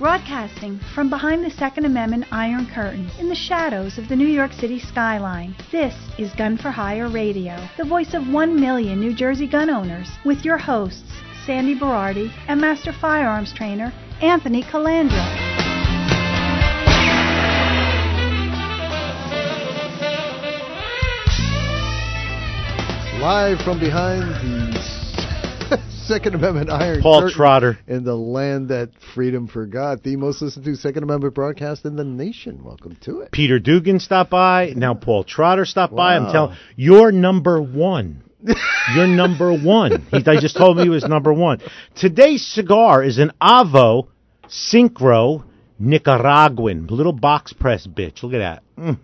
Broadcasting from behind the Second Amendment Iron Curtain in the shadows of the New York City skyline, this is Gun for Hire Radio, the voice of one million New Jersey gun owners, with your hosts, Sandy Berardi and Master Firearms Trainer Anthony Colandro. Live from behind the Second Amendment Iron Paul Curtain Trotter. in the land that freedom forgot. The most listened to Second Amendment broadcast in the nation. Welcome to it. Peter Dugan stopped by. Now Paul Trotter stopped by. I'm telling you're number one. you're number one. He, they just told me he was number one. Today's cigar is an Avo Syncro Nicaraguan little box press bitch. Look at that. Mm.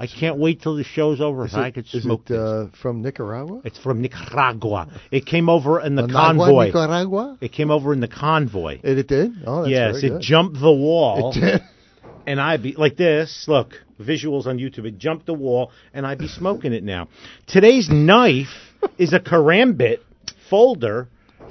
I can't wait till the show's over Is so I it, could smoke it uh, from Nicaragua? It's from Nicaragua. It came over in the Managua, convoy. Nicaragua? It came over in the convoy. It, it did? Oh, that's yes, it good. jumped the wall. It did. and I'd be like this. Look, visuals on YouTube. It jumped the wall, and I'd be smoking it now. Today's knife is a karambit folder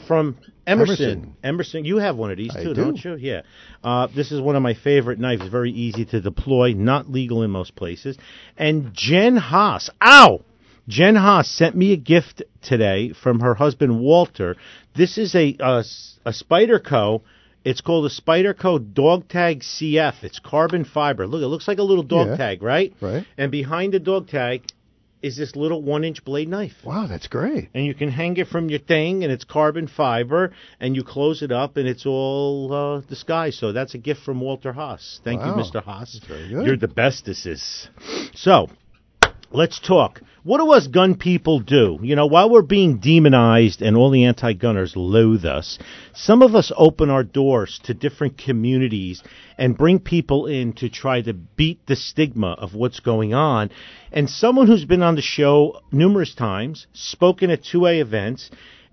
from Emerson. Emerson. Emerson, you have one of these too, do. not you? Yeah. Uh, this is one of my favorite knives. Very easy to deploy, not legal in most places. And Jen Haas, ow! Jen Haas sent me a gift today from her husband Walter. This is a a Spyderco. It's called a Spyderco Dog Tag CF. It's carbon fiber. Look, it looks like a little dog Yeah. tag, right? Right. And behind the dog tag is this little one inch blade knife. Wow, that's great. And you can hang it from your thing, and it's carbon fiber, and you close it up, and it's all uh, disguised. So that's a gift from Walter Haas. Thank Wow. you, Mr. Haas. That's very good. You're the bestesses. So, let's talk. What do us gun people do? You know, while we're being demonized and all the anti gunners loathe us, some of us open our doors to different communities and bring people in to try to beat the stigma of what's going on. And someone who's been on the show numerous times, spoken at 2A events,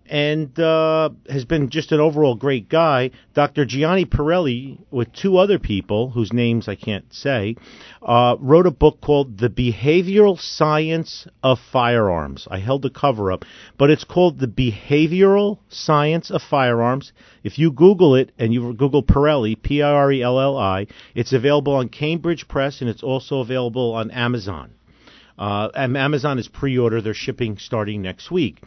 and uh, has been just an overall great guy. Dr. Gianni Pirelli, with two other people whose names I can't say, uh, wrote a book called The Behavioral Science of Firearms. I held the cover up, but it's called The Behavioral Science of Firearms. If you Google it and you Google Pirelli, P I R E L L I, it's available on Cambridge Press and it's also available on Amazon. Uh, Amazon is pre-order; they're shipping starting next week.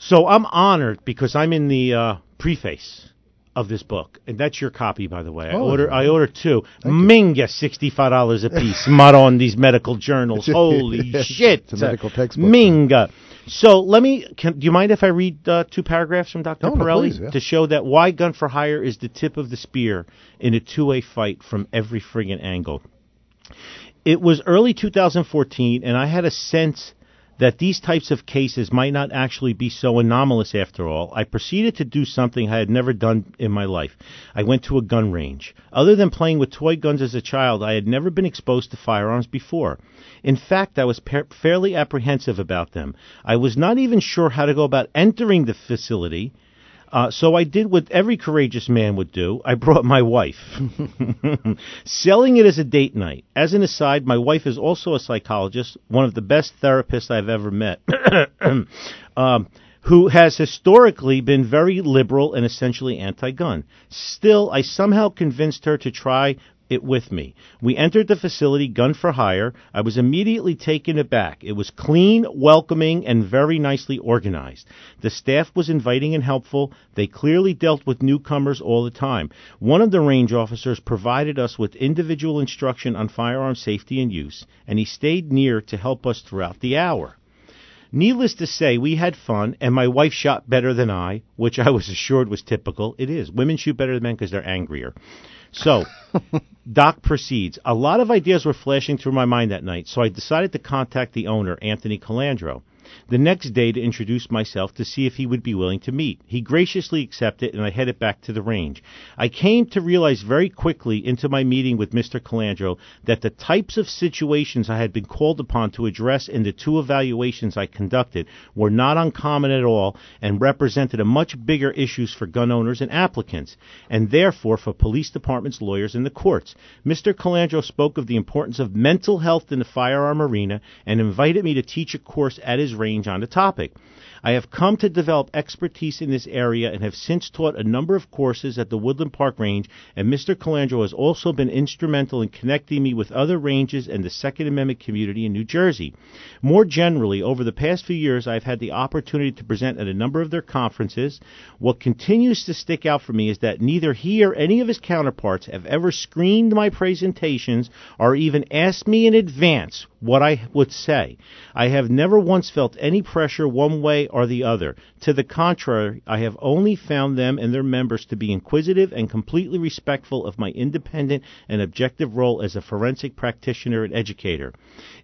So I'm honored because I'm in the uh, preface of this book, and that's your copy, by the way. I Oh. order I ordered two. Minga, sixty five dollars a piece. Mud on these medical journals. Holy shit! it's a medical textbook. Minga. So let me. Can, do you mind if I read uh, two paragraphs from Dr. No, no, Pirelli please, yeah. to show that why gun for hire is the tip of the spear in a two way fight from every friggin' angle? It was early 2014, and I had a sense that these types of cases might not actually be so anomalous after all. I proceeded to do something I had never done in my life. I went to a gun range. Other than playing with toy guns as a child, I had never been exposed to firearms before. In fact, I was pa- fairly apprehensive about them. I was not even sure how to go about entering the facility. Uh, so I did what every courageous man would do. I brought my wife. Selling it as a date night. As an aside, my wife is also a psychologist, one of the best therapists I've ever met, um, who has historically been very liberal and essentially anti gun. Still, I somehow convinced her to try it with me. We entered the facility, gun for hire. I was immediately taken aback. It was clean, welcoming, and very nicely organized. The staff was inviting and helpful. They clearly dealt with newcomers all the time. One of the range officers provided us with individual instruction on firearm safety and use, and he stayed near to help us throughout the hour. Needless to say, we had fun, and my wife shot better than I, which I was assured was typical. It is. Women shoot better than men because they're angrier. So, Doc proceeds. A lot of ideas were flashing through my mind that night, so I decided to contact the owner, Anthony Colandro. The next day to introduce myself to see if he would be willing to meet. He graciously accepted, and I headed back to the range. I came to realize very quickly into my meeting with Mr. Colandro that the types of situations I had been called upon to address in the two evaluations I conducted were not uncommon at all and represented a much bigger issues for gun owners and applicants, and therefore for police departments, lawyers, and the courts. Mr. Colandro spoke of the importance of mental health in the firearm arena and invited me to teach a course at his range on the topic. I have come to develop expertise in this area and have since taught a number of courses at the Woodland Park Range, and Mr. Colandro has also been instrumental in connecting me with other ranges and the Second Amendment community in New Jersey. More generally, over the past few years, I've had the opportunity to present at a number of their conferences. What continues to stick out for me is that neither he or any of his counterparts have ever screened my presentations or even asked me in advance what I would say. I have never once felt any pressure one way or the other. To the contrary, I have only found them and their members to be inquisitive and completely respectful of my independent and objective role as a forensic practitioner and educator.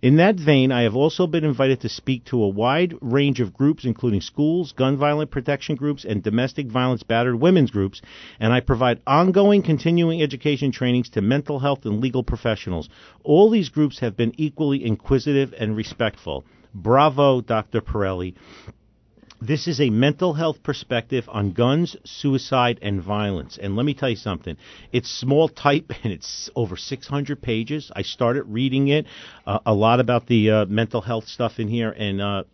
In that vein, I have also been invited to speak to a wide range of groups, including schools, gun violence protection groups, and domestic violence battered women's groups, and I provide ongoing continuing education trainings to mental health and legal professionals. All these groups have been equally inquisitive and respectful. Bravo, Dr. Pirelli. This is a mental health perspective on guns, suicide, and violence. And let me tell you something. It's small type and it's over 600 pages. I started reading it, uh, a lot about the uh, mental health stuff in here, and uh,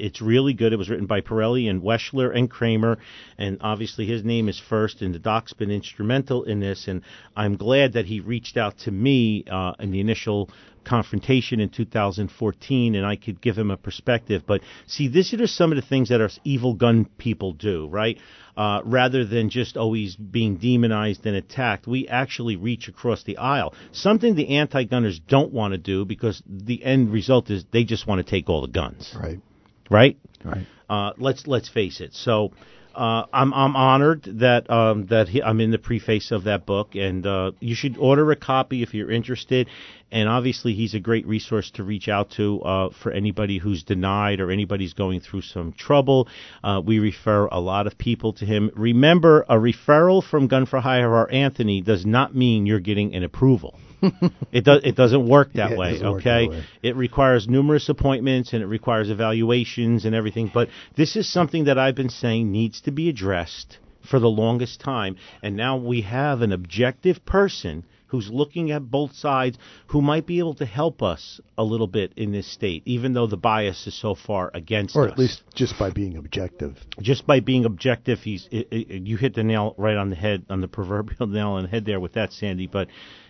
it's really good. It was written by Pirelli and Wechsler and Cramer, and obviously his name is first, and the doc's been instrumental in this. And I'm glad that he reached out to me uh, in the initial confrontation in 2014 and I could give him a perspective. But see, these are some of the things that our evil gun people do, right? Uh, rather than just always being demonized and attacked, we actually reach across the aisle. Something the anti gunners don't want to do because the end result is they just want to take all the guns. Right. Right? Right. Uh, let's let's face it. So uh, I'm I'm honored that um, that he, I'm in the preface of that book, and uh, you should order a copy if you're interested. And obviously, he's a great resource to reach out to uh, for anybody who's denied or anybody's going through some trouble. Uh, we refer a lot of people to him. Remember, a referral from Gun for Hire or Anthony does not mean you're getting an approval. it does it doesn't work that Yeah, way, doesn't okay? that way. It requires numerous appointments and it requires evaluations and everything, but this is something that I've been saying needs to be addressed for the longest time, and now we have an objective person who's looking at both sides who might be able to help us a little bit in this state, even though the bias is so far against Or us at least just by being objective. just by being objective, he's it, it, you hit the nail right on the head, on the proverbial nail on the head there with that, Sandy. But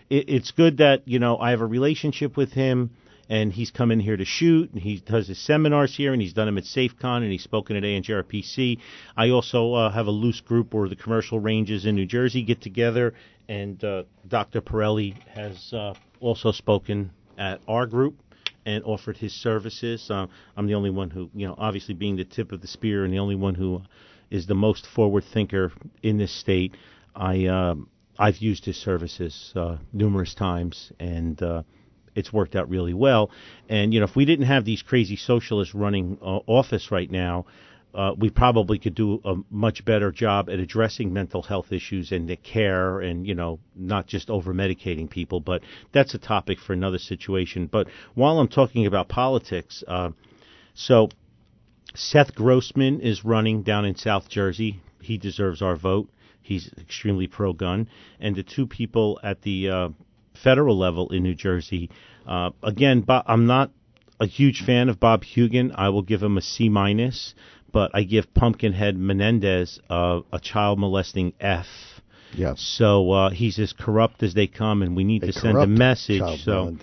it, it's good that you know I have a relationship with him, and he's come in here to shoot, and he does his seminars here, and he's done them at SafeCon, and he's spoken at ANJRPC. I also uh, have a loose group where the commercial ranges in New Jersey get together, and uh, Dr. Pirelli has uh, also spoken at our group and offered his services. Uh, I'm the only one who, you know, obviously being the tip of the spear and the only one who is the most forward thinker in this state. I um, I've used his services uh, numerous times, and uh, it's worked out really well. And you know, if we didn't have these crazy socialists running uh, office right now. Uh, we probably could do a much better job at addressing mental health issues and the care and you know not just over medicating people but that's a topic for another situation but while i'm talking about politics uh, so Seth Grossman is running down in South Jersey. He deserves our vote. He's extremely pro gun. And the two people at the uh, federal level in New Jersey, uh, again, Bo- I'm not a huge fan of Bob Hugin. I will give him a C minus, but I give Pumpkinhead Menendez uh, a child molesting F. Yes. So uh, he's as corrupt as they come, and we need A to send a message. so,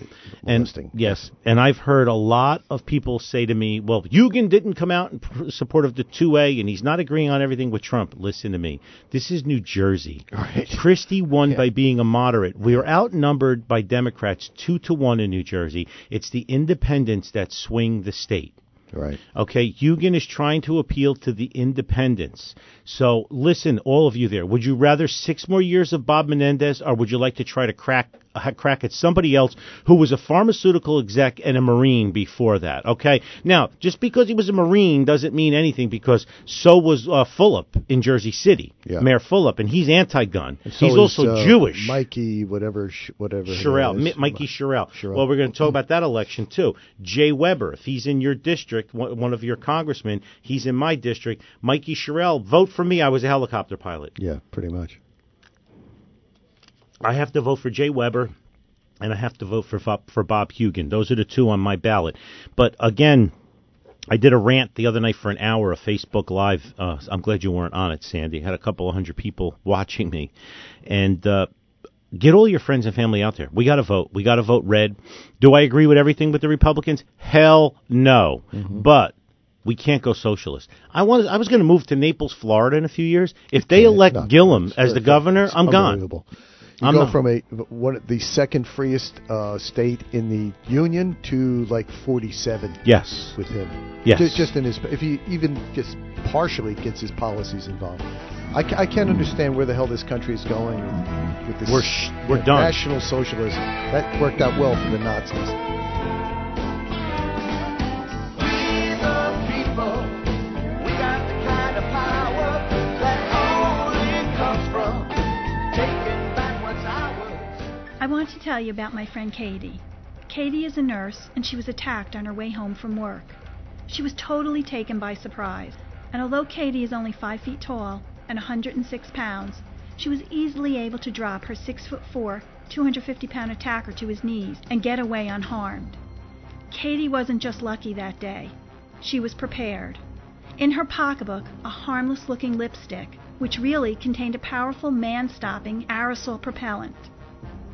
and yes, and I've heard a lot of people say to me, "Well, Hugin didn't come out in pr- support of the 2A, and he's not agreeing on everything with Trump." Listen to me. This is New Jersey. Right. Christie won by being a moderate. We are outnumbered by Democrats two to one in New Jersey. It's the independents that swing the state. Right. Okay, Hugin is trying to appeal to the independents. So listen, all of you there, would you rather six more years of Bob Menendez, or would you like to try to crack a crack at somebody else who was a pharmaceutical exec and a Marine before that. Okay, now just because he was a Marine doesn't mean anything because so was uh, Fulop in Jersey City, Yeah. Mayor Fulop, and he's anti-gun. So he's also uh, Jewish. Mikie, whatever, sh- whatever. Sherrill, name Mikie Sherrill. Well, we're going to talk about that election too. Jay Webber, if he's in your district, one one of your congressmen, he's in my district. Mikie Sherrill, vote for me. I was a helicopter pilot. Yeah, pretty much. I have to vote for Jay Webber, and I have to vote for Bob- for Bob Hugin. Those are the two on my ballot. But again, I did a rant the other night for an hour, a Facebook Live. Uh, I'm glad you weren't on it, Sandy. I Had a couple of hundred people watching me, and uh, get all your friends and family out there. We got to vote. We got to vote red. Do I agree with everything with the Republicans? Hell no. But we can't go socialist. I wanted. I was going to move to Naples, Florida, in a few years. If they elect Gillum as the governor, I'm gone. You I'm go not- from a one the second freest uh, state in the union to like 47 Yes. with him. Yes. Ju- Just in his, if he even just partially gets his policies involved. I, I can't understand where the hell this country is going with this. We're sh- we're done. National socialism. That worked out well for the Nazis. I want to tell you about my friend Katie. Katie is a nurse, and she was attacked on her way home from work. She was totally taken by surprise, and although Katie is only 5 feet tall and 106 pounds, she was easily able to drop her 6 foot 4, 250 pound attacker to his knees and get away unharmed. Katie wasn't just lucky that day, she was prepared. In her pocketbook, a harmless looking lipstick, which really contained a powerful man stopping aerosol propellant.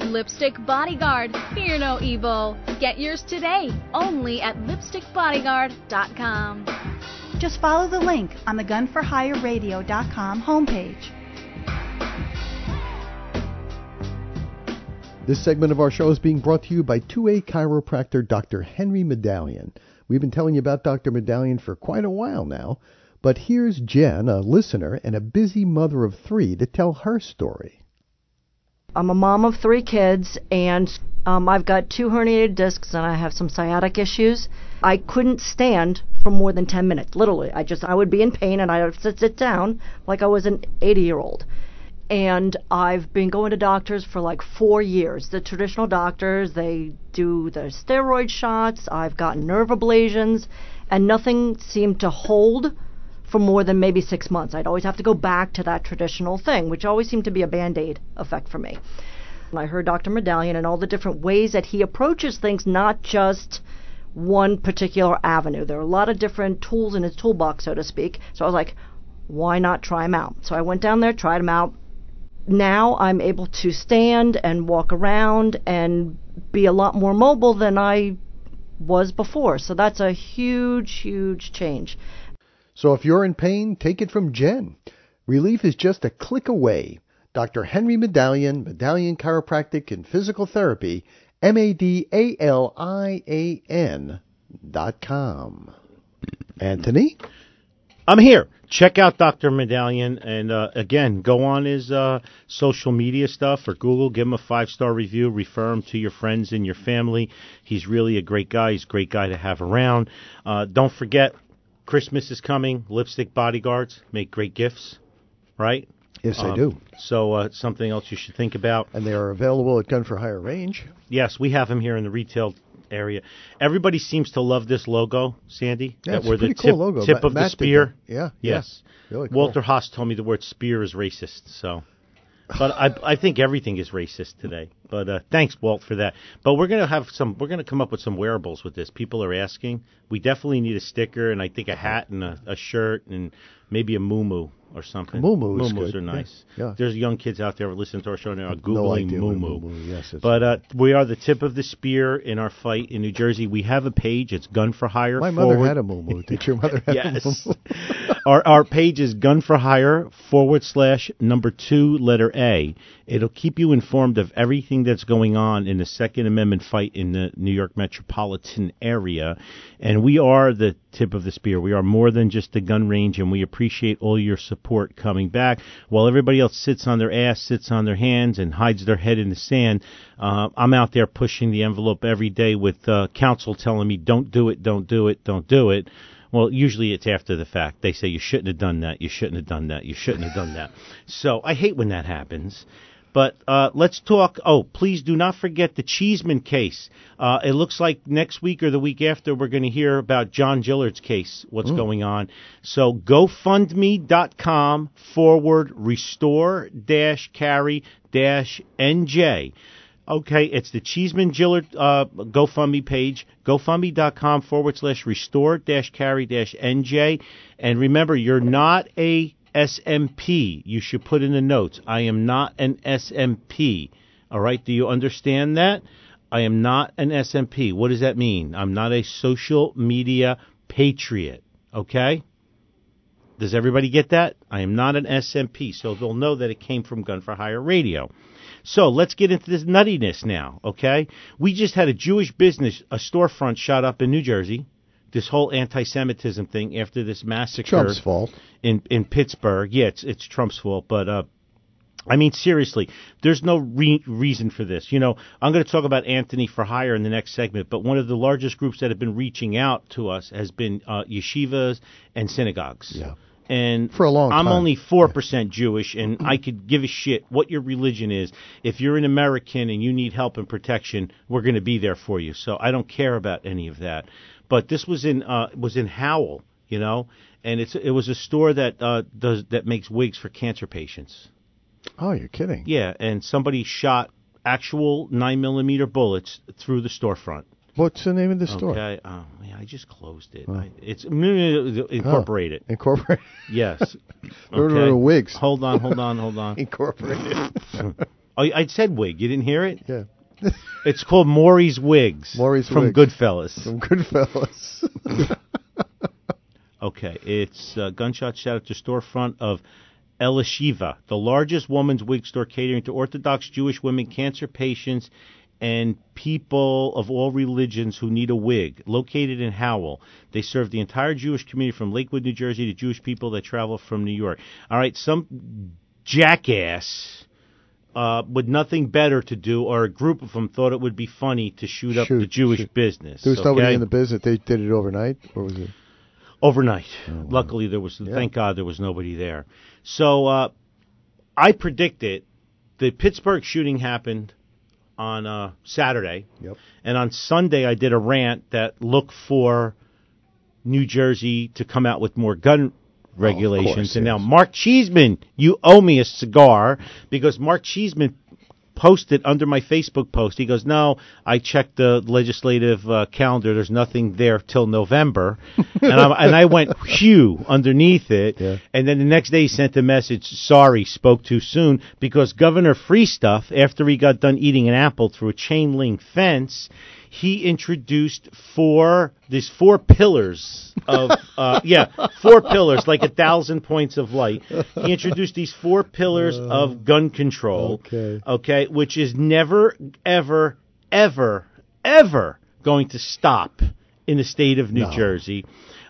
Lipstick Bodyguard, fear no evil. Get yours today, only at lipstickbodyguard.com. Just follow the link on the gunforhireradio.com homepage. This segment of our show is being brought to you by 2A chiropractor Dr. Henry Madalian. We've been telling you about Dr. Madalian for quite a while now, but here's Jen, a listener and a busy mother of three, to tell her story. I'm a mom of three kids, and um, I've got two herniated discs, and I have some sciatic issues. I couldn't stand for more than 10 minutes, literally. I just, I would be in pain, and I would sit, sit down like I was an 80 year old. And I've been going to doctors for like four years. The traditional doctors, they do the steroid shots. I've gotten nerve ablations, and nothing seemed to hold for more than maybe six months. I'd always have to go back to that traditional thing, which always seemed to be a band aid effect for me. And I heard Dr. Madalian and all the different ways that he approaches things, not just one particular avenue. There are a lot of different tools in his toolbox, so to speak. So I was like, why not try them out? So I went down there, tried them out. Now I'm able to stand and walk around and be a lot more mobile than I was before. So that's a huge, huge change. So if you're in pain, take it from Jen. Relief is just a click away. Dr. Henry Madalian, Madalian Chiropractic and Physical Therapy, M A D A L I A N dot com. Anthony? I'm here. Check out Dr. Madalian, and uh, again, go on his uh, social media stuff or Google. Give him a five star review. Refer him to your friends and your family. He's really a great guy. He's a great guy to have around. Uh, don't forget, Christmas is coming. Lipstick bodyguards make great gifts, right? Yes, I Um, do. So uh, something else you should think about. And they are available at Gun for Hire Range. Yes, we have them here in the retail area. Everybody seems to love this logo, Sandy. Yeah, that it's a we're the pretty tip, cool logo. tip Ma- of the Matt did spear. Yeah, yeah. Yes. Really cool. Walter Haas told me the word spear is racist, so. But I, I think everything is racist today. But uh, thanks, Walt, for that. But we're gonna have some. We're gonna come up with some wearables with this. People are asking. We definitely need a sticker and I think a hat and a, a shirt and maybe a muumuu or something. Muumuu is Muumuus good. are nice. Yeah, yeah. There's young kids out there listening to our show now are No googling a muumuu. muumuu- yes, But uh, we are the tip of the spear in our fight in New Jersey. We have a page. It's Gun for Hire. My mother had a moo Did your mother have a Yes. moo our our page is Gun for Hire forward slash number two letter A. It'll keep you informed of everything that's going on in the Second Amendment fight in the New York metropolitan area. And we are the tip of the spear. We are more than just a gun range, and we appreciate all your support coming back. While everybody else sits on their ass, sits on their hands, and hides their head in the sand, uh, I'm out there pushing the envelope every day with uh, counsel telling me, don't do it, don't do it, don't do it. Well, usually it's after the fact. They say you shouldn't have done that. You shouldn't have done that. You shouldn't have done that. So I hate when that happens. But uh, let's talk. Oh, please do not forget the Cheeseman case. Uh, it looks like next week or the week after we're going to hear about John Gillard's case. What's going on? So GoFundMe.com forward restore dash carry dash NJ. Okay, it's the Cheeseman Gillard uh, GoFundMe page, GoFundMe.com forward slash restore dash carry dash NJ. And remember, you're not a SMP. You should put in the notes. I am not an SMP. All right, do you understand that? I am not an SMP. What does that mean? I'm not a social media patriot. Okay? Does everybody get that? I am not an SMP, so they'll know that it came from Gun for Hire Radio. So let's get into this nuttiness now, okay? We just had a Jewish business, a storefront shot up in New Jersey. This whole anti-Semitism thing after this massacre Trump's fault. in in Pittsburgh. Yeah, it's it's Trump's fault, but uh, I mean seriously, there's no re- reason for this. You know, I'm going to talk about Anthony for Hire in the next segment, but one of the largest groups that have been reaching out to us has been uh, yeshivas and synagogues. Yeah. And For a long I'm time. only four percent Jewish, and I could give a shit what your religion is. If you're an American and you need help and protection, we're going to be there for you. So I don't care about any of that. But this was in uh, was in Howell, you know, and it's it was a store that uh, does that makes wigs for cancer patients. Oh, you're kidding. Yeah, and somebody shot actual nine millimeter bullets through the storefront. What's the name of the store? Okay, oh, yeah, I just closed it. I, it's incorporated. Incorporated. Yes. Okay. wigs. Hold on, hold on, hold on. Incorporated. Oh, I said wig. You didn't hear it? yeah. It's called Morrie's Wigs. Morrie's from Wigs. Goodfellas. From Goodfellas. Okay, it's uh, gunshot shot at the storefront of Elishiva, the largest woman's wig store catering to Orthodox Jewish women, cancer patients, and people of all religions who need a wig. Located in Howell, they serve the entire Jewish community from Lakewood, New Jersey, to Jewish people that travel from New York. All right, some jackass. Uh, with nothing better to do, or a group of them thought it would be funny to shoot up Shoot, the Jewish shoot. business. there was nobody in the business. They did it overnight, or was it? overnight. Oh, Luckily, there was. Thank God there was nobody there. So uh, I predicted the Pittsburgh shooting happened on uh, Saturday, Yep. and on Sunday I did a rant that looked for New Jersey to come out with more gun regulations. course, and now. Mark Cheeseman, you owe me a cigar because Mark Cheeseman posted under my Facebook post. He goes, "No, I checked the legislative uh, calendar. There's nothing there till November." and, I, and I went, "Phew!" underneath it. Yeah. And then the next day he sent a message, "Sorry, spoke too soon," because Governor Free Stuff, after he got done eating an apple through a chain link fence, he introduced four these four pillars of uh, yeah four pillars like a thousand points of light. He introduced these four pillars of gun control. Okay. Okay, which is never ever ever ever going to stop in the state of New No. Jersey.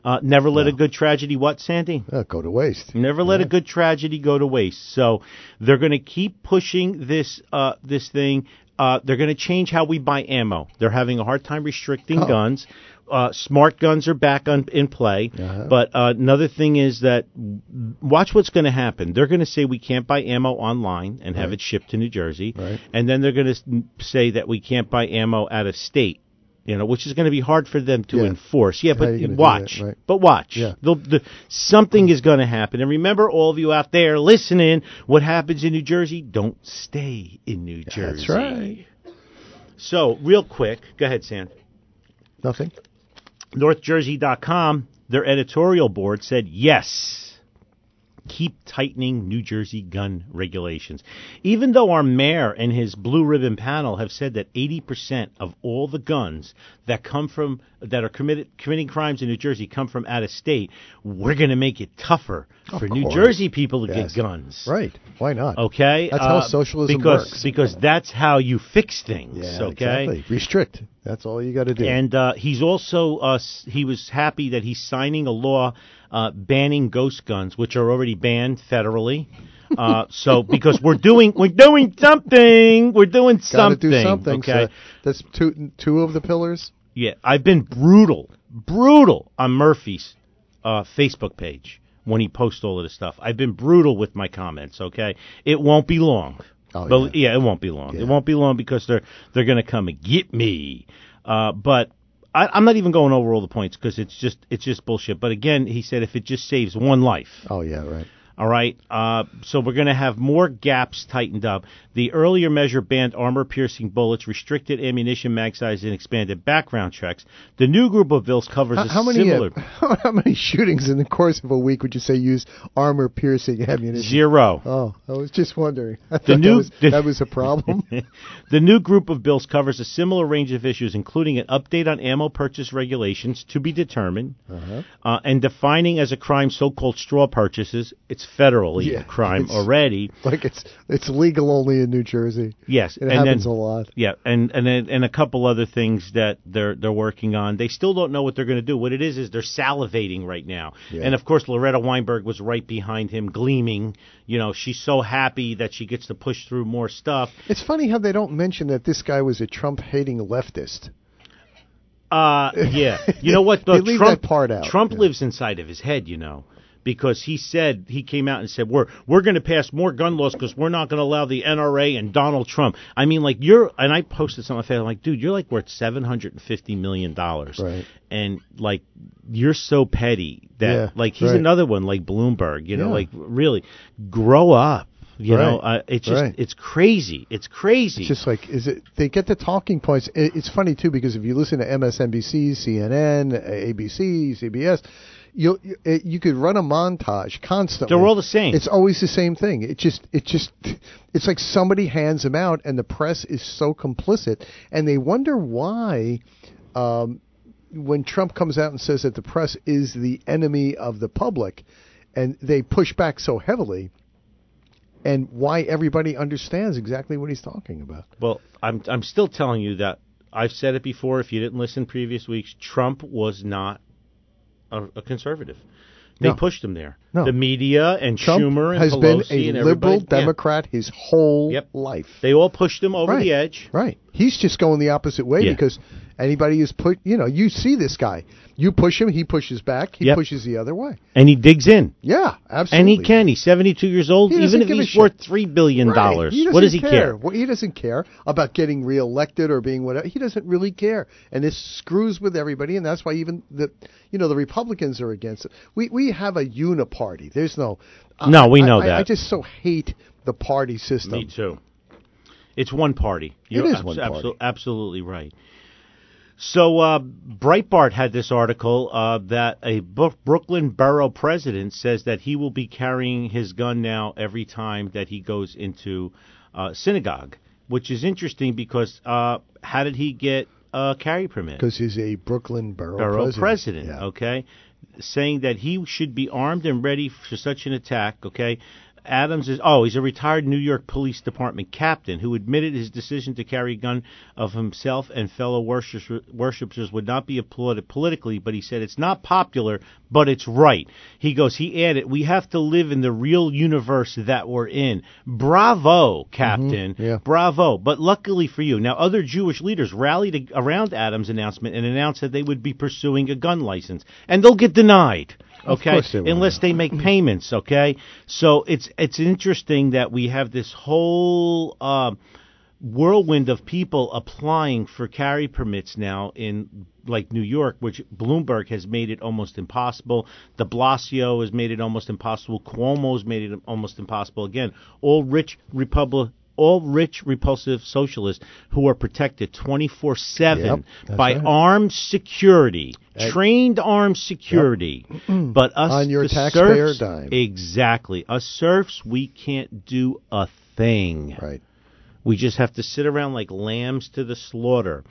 Uh, never let a good tragedy what Sandy? Uh, go to waste. Never let a good tragedy go to waste. So they're going to keep pushing this uh, this thing. Uh, they're going to change how we buy ammo. They're having a hard time restricting Oh. guns. Uh, smart guns are back on, in play. Uh-huh. But uh, another thing is that watch what's going to happen. They're going to say we can't buy ammo online and have Right. it shipped to New Jersey, Right. and then they're going to say that we can't buy ammo out of state. You know, which is going to be hard for them to Yeah. enforce. Yeah, but watch. that, right. But watch. Yeah. They'll- the, something is going to happen. And remember, all of you out there listening, what happens in New Jersey, don't stay in New Jersey. That's right. So, real quick, go ahead, Sam. Nothing. NorthJersey.com, their editorial board said yes. Keep tightening New Jersey gun regulations. Even though our mayor and his blue ribbon panel have said that 80% of all the guns that come from that are committed committing crimes in New Jersey come from out of state, we're going to make it tougher for New. Jersey people to Yes. get guns. Right. Why not? Okay, That's how Uh, socialism because, works. Because that's how you fix things. Yeah, okay, exactly. Restrict. That's all you got to do. and uh, he's also uh, he was happy that he's signing a law uh, banning ghost guns, which are already banned federally. Uh, so because we're doing we're doing something, we're doing something. do something. Okay. So that's two two of the pillars. Yeah, I've been brutal, brutal on Murphy's uh, Facebook page when he posts all of this stuff. I've been brutal with my comments. Okay, it won't be long. Oh, but yeah. it won't be long. Yeah. It won't be long because they're they're going to come and get me. Uh, but I, I'm not even going over all the points because it's just it's just bullshit. But again, he said if it just saves one life, Oh yeah, right. All right. Uh, so we're going to have more gaps tightened up. The earlier measure banned armor piercing bullets, restricted ammunition mag size, and expanded background checks. The new group of bills covers How, a how many similar uh, how many shootings in the course of a week would you say use armor piercing ammunition? zero. Oh, I was just wondering. I The thought new- that was, the- that was a problem. the new group of bills covers a similar range of issues, including an update on ammo purchase regulations to be determined, Uh-huh. uh, and defining as a crime so-called straw purchases. It's federally Yeah, a crime it's- already. like it's it's legal only in New Jersey. Yes, It and happens then, a lot. Yeah, and and then, and a couple other things that they're they're working on. They still don't know what they're going to do. What it is is they're salivating right now. Yeah. And of course, Loretta Weinberg was right behind him, gleaming. You know, she's so happy that she gets to push through more stuff. It's funny how they don't mention that this guy was a Trump hating leftist. Uh, yeah. You know what? Leave Trump, part out. Trump Yeah. lives inside of his head, you know, because he said he came out and said we're we're going to pass more gun laws because we're not going to allow the NRA and Donald Trump. I mean, like you're, and I posted something. I'm like, dude, you're like worth seven hundred and fifty million dollars, Right. and like you're so petty that Yeah, like he's right. another one like Bloomberg, you know, Yeah. like really grow up. You know, uh, it's just right. it's crazy. It's crazy. It's just like is it? They get the talking points. It, it's funny too because if you listen to MSNBC, CNN, ABC, CBS, you you, could run a montage constantly. They're all the same. It's always the same thing. It just it just it's like somebody hands them out, and the press is so complicit, and they wonder why. Um, when Trump comes out and says that the press is the enemy of the public, and they push back so heavily, and why everybody understands exactly what he's talking about. Well, I'm I'm still telling you that I've said it before. If you didn't listen previous weeks, Trump was not a, a conservative. They No. pushed him there. No. The media and Trump Schumer and has Pelosi been a liberal everybody- yeah. Democrat his whole Yep. life. They all pushed him over right. the edge. Right. He's just going the opposite way Yeah. because anybody who's put, you know, you see this guy. You push him, he pushes back. He Yep. pushes the other way. And he digs in. Yeah, absolutely. And he can. He's 72 years old. Even if he's worth $3 billion. Right. What does he care? Well, he doesn't care about getting reelected or being whatever. He doesn't really care, and this screws with everybody, and that's why even the you know the Republicans are against it. We we have a uniparty. There's no. No, we know I, that. I just so hate the party system. Me too. It's one party. You're is abs- one abso- party. absolutely right. So uh, Breitbart had this article uh, that a Brooklyn borough president says that he will be carrying his gun now every time that he goes into uh, synagogue, which is interesting because uh, how did he get a carry permit? Because he's a Brooklyn borough, borough president. president, Yeah. okay, saying that he should be armed and ready for such an attack, okay. Adams is oh he's a retired New York Police Department captain who admitted his decision to carry a gun of himself and fellow worshipers, worshipers would not be applauded politically, but he said it's not popular, but it's right. He goes he added we have to live in the real universe that we're in. Bravo, Captain. Mm-hmm. yeah. Bravo. But luckily for you, now other Jewish leaders rallied around Adams' announcement and announced that they would be pursuing a gun license, and they'll get denied. Okay, they unless they make payments. Okay, so it's it's interesting that we have this whole uh, whirlwind of people applying for carry permits now in like New York, which Bloomberg has made it almost impossible. De Blasio has made it almost impossible. Cuomo's made it almost impossible. Again, all rich Republic. All rich, repulsive socialists who are protected 24 Yep, 7 by right. armed security, trained armed security. But us, On your the taxpayer serfs, dime. Exactly. Us serfs, we can't do a thing. Right. We just have to sit around like lambs to the slaughter.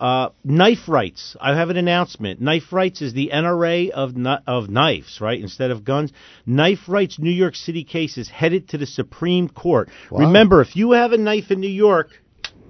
Uh, knife rights. I have an announcement. Knife rights is the NRA of of knives, right? Instead of guns. Knife rights New York City case is headed to the Supreme Court. Wow. Remember, if you have a knife in New York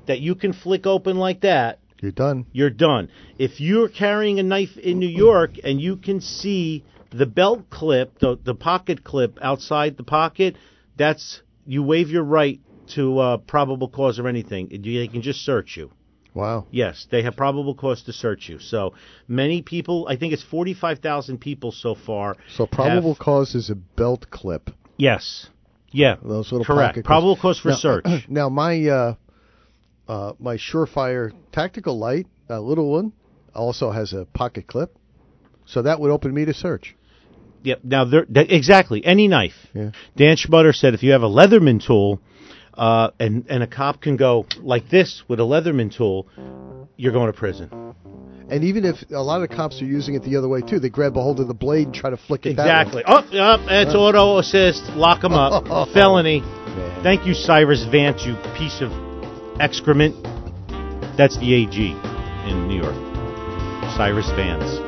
that you can flick open like that, You're done. you're done. If you're carrying a knife in New York and you can see the belt clip, the, the pocket clip outside the pocket, that's you waive your right to uh, probable cause or anything. They can just search you. Wow. Yes, they have probable cause to search you. So many people, I think it's 45,000 people so far. So probable have- cause is a belt clip. yes. Yeah. Those little correct. Probable cause for now, search. Now my uh, uh, my Surefire tactical light, that little one, also has a pocket clip, so that would open me to search. Yep. Now, there, th- exactly. Any knife. Yeah. Dan Schmutter said if you have a Leatherman tool, uh, and and a cop can go like this with a Leatherman tool, you're going to prison. And even if a lot of cops are using it the other way too, they grab a hold of the blade and try to flick it Exactly. that way. Oh, up. it's auto assist. Lock them up. Felony. Man. Thank you, Cyrus Vance, you piece of excrement. That's the AG in New York. Cyrus Vance.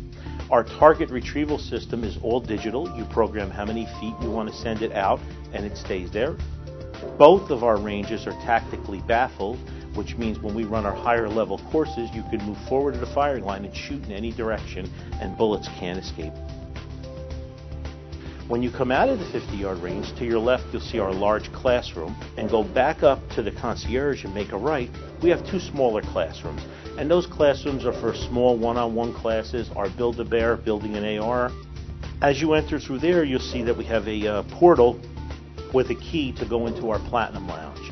Our target retrieval system is all digital. You program how many feet you want to send it out and it stays there. Both of our ranges are tactically baffled, which means when we run our higher level courses, you can move forward to the firing line and shoot in any direction, and bullets can't escape. When you come out of the 50 yard range, to your left you'll see our large classroom, and go back up to the concierge and make a right. We have two smaller classrooms, and those classrooms are for small one on one classes, our Build a Bear, building an AR. As you enter through there, you'll see that we have a uh, portal with a key to go into our Platinum Lounge.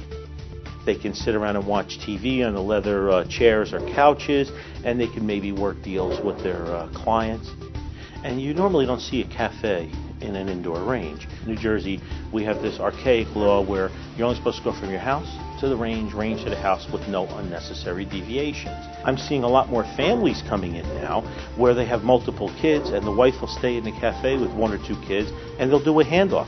They can sit around and watch TV on the leather uh, chairs or couches, and they can maybe work deals with their uh, clients. And you normally don't see a cafe in an indoor range. New Jersey, we have this archaic law where you're only supposed to go from your house to the range, range to the house with no unnecessary deviations. I'm seeing a lot more families coming in now where they have multiple kids and the wife will stay in the cafe with one or two kids and they'll do a handoff.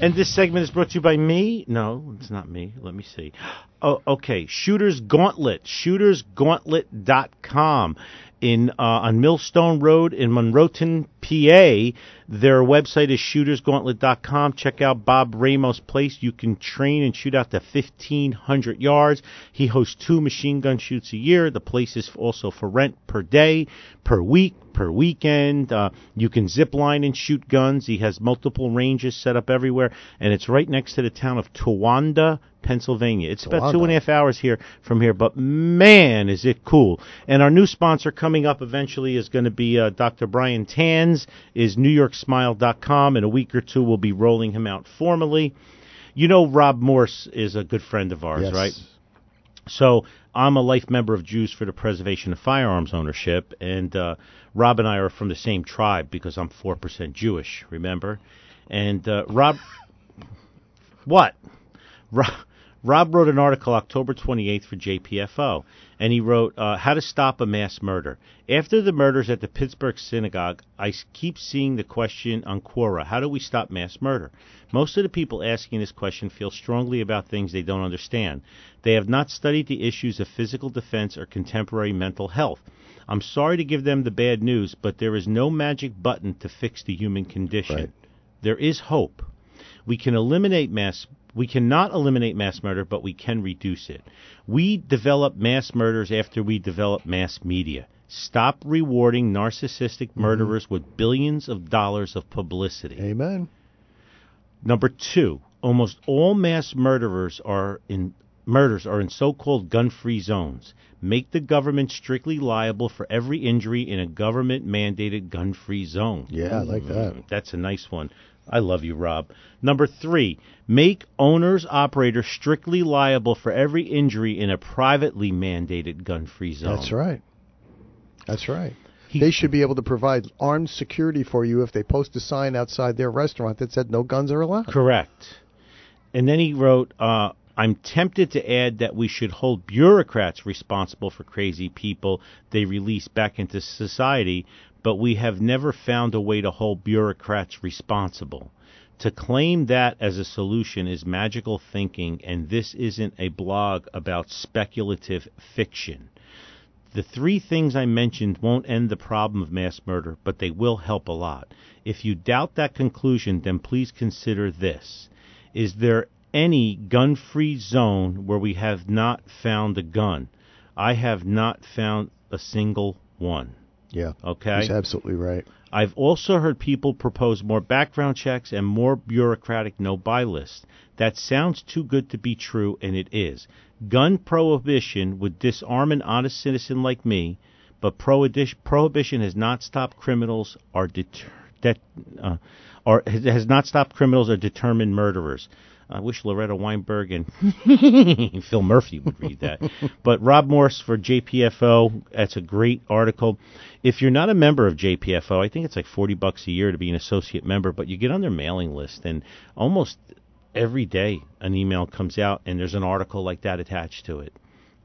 And this segment is brought to you by me. No, it's not me. Let me see. Oh, okay. Shooters Gauntlet. ShootersGauntlet.com in uh, on Millstone Road in Monroeton, PA. Their website is shootersgauntlet.com. Check out Bob Ramos' place. You can train and shoot out to 1,500 yards. He hosts two machine gun shoots a year. The place is also for rent per day, per week, per weekend. Uh, you can zip line and shoot guns. He has multiple ranges set up everywhere, and it's right next to the town of Towanda, Pennsylvania. It's about two and a half hours here from here, but man, is it cool! And our new sponsor coming up eventually is going to be uh, Dr. Brian Tans. Is NewYorkSmile.com. In a week or two, we'll be rolling him out formally. You know, Rob Morse is a good friend of ours, Yes. right? So I'm a life member of Jews for the Preservation of Firearms Ownership, and uh, Rob and I are from the same tribe because I'm four percent Jewish. Remember? And uh, Rob, what? Rob, Rob wrote an article October 28th for JPFO, and he wrote, uh, How to Stop a Mass Murder. After the murders at the Pittsburgh synagogue, I keep seeing the question on Quora How do we stop mass murder? Most of the people asking this question feel strongly about things they don't understand. They have not studied the issues of physical defense or contemporary mental health. I'm sorry to give them the bad news, but there is no magic button to fix the human condition. Right. There is hope. We can eliminate mass we cannot eliminate mass murder, but we can reduce it. We develop mass murders after we develop mass media. Stop rewarding narcissistic murderers with billions of dollars of publicity. Amen. Number two, almost all mass murderers are in murders are in so-called gun-free zones. Make the government strictly liable for every injury in a government-mandated gun-free zone. Yeah, I like that. Mm, That's a nice one. I love you, Rob. Number three, make owners operators strictly liable for every injury in a privately mandated gun-free zone. That's right. That's right. He- they should be able to provide armed security for you if they post a sign outside their restaurant that said no guns are allowed. Correct. And then he wrote, uh, I'm tempted to add that we should hold bureaucrats responsible for crazy people they release back into society, but we have never found a way to hold bureaucrats responsible. To claim that as a solution is magical thinking, and this isn't a blog about speculative fiction. The three things I mentioned won't end the problem of mass murder, but they will help a lot. If you doubt that conclusion, then please consider this. Is there any gun free zone where we have not found a gun? I have not found a single one. Yeah. Okay? He's absolutely right. I've also heard people propose more background checks and more bureaucratic no buy lists. That sounds too good to be true, and it is. Gun prohibition would disarm an honest citizen like me, but prohibition, prohibition has not stopped criminals or deter, det, uh, or has not stopped criminals or determined murderers. I wish Loretta Weinberg and Phil Murphy would read that. but Rob Morse for JPFO, that's a great article. If you're not a member of JPFO, I think it's like 40 bucks a year to be an associate member, but you get on their mailing list and almost every day an email comes out and there's an article like that attached to it.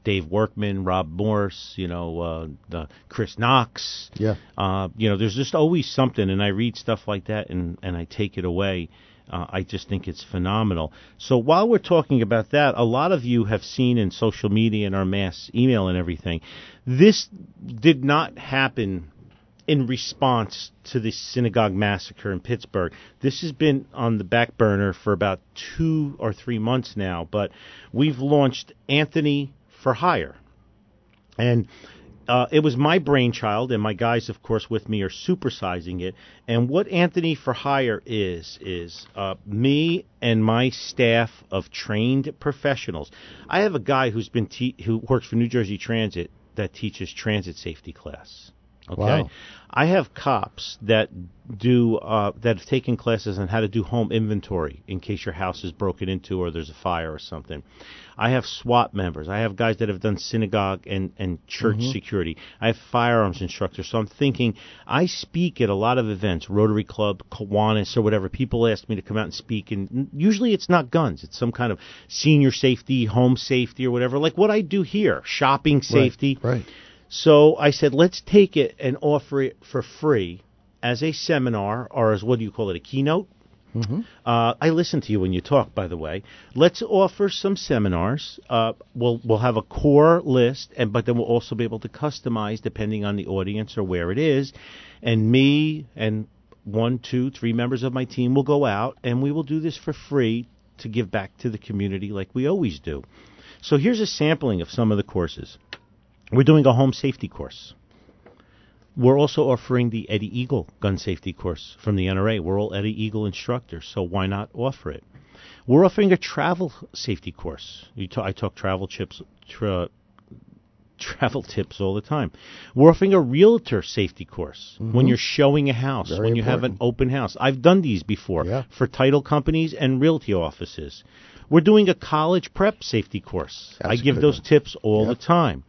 Dave Workman, Rob Morse, you know, uh, the Chris Knox. Yeah. Uh, you know, there's just always something, and I read stuff like that and, and I take it away. Uh, I just think it's phenomenal. So while we're talking about that, a lot of you have seen in social media and our mass email and everything, this did not happen in response to the synagogue massacre in Pittsburgh. This has been on the back burner for about two or three months now, but we've launched Anthony for Hire. And uh, it was my brainchild, and my guys, of course, with me are supersizing it. And what Anthony for Hire is is uh, me and my staff of trained professionals. I have a guy who's been te- who works for New Jersey Transit that teaches transit safety class. Okay, Wow. I have cops that do uh, that have taken classes on how to do home inventory in case your house is broken into or there's a fire or something. I have SWAT members. I have guys that have done synagogue and and church security. I have firearms instructors. So I'm thinking I speak at a lot of events, Rotary Club, Kiwanis, or whatever. People ask me to come out and speak, and usually it's not guns. It's some kind of senior safety, home safety, or whatever. Like what I do here, shopping safety. Right. So I said, let's take it and offer it for free as a seminar or as what do you call it, a keynote? Uh, I listen to you when you talk, by the way. Let's offer some seminars. Uh, we'll we'll have a core list, and but then we'll also be able to customize depending on the audience or where it is. And me and one, two, three members of my team will go out, and we will do this for free to give back to the community like we always do. So here's a sampling of some of the courses. We're doing a home safety course. We're also offering the Eddie Eagle gun safety course from the NRA. We're all Eddie Eagle instructors, so why not offer it? We're offering a travel safety course. You ta- I talk travel chips, tra- travel tips all the time. We're offering a realtor safety course mm-hmm. when you're showing a house, Very when you have an open house. I've done these before Yeah. for title companies and realty offices. We're doing a college prep safety course. I That's a give those one. tips all Yep. the time.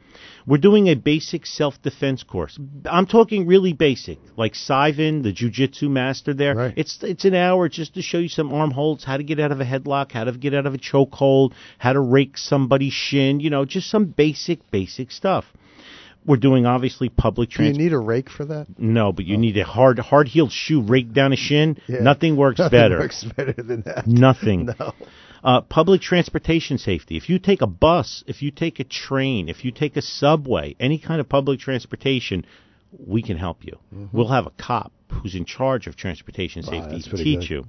We're doing a basic self-defense course. I'm talking really basic, like Sivan, the jujitsu master there. Right. It's it's an hour just to show you some arm holds, how to get out of a headlock, how to get out of a chokehold, how to rake somebody's shin, you know, just some basic basic stuff. We're doing obviously public Do you need a rake for that? no, but you oh. need a hard hard heeled shoe rake down a shin. Yeah. Nothing works better. Nothing better. Works better than that. Nothing. No. Uh, public transportation safety. If you take a bus, if you take a train, if you take a subway, any kind of public transportation, we can help you. We'll have a cop who's in charge of transportation Mm-hmm. Wow, safety to teach good. you.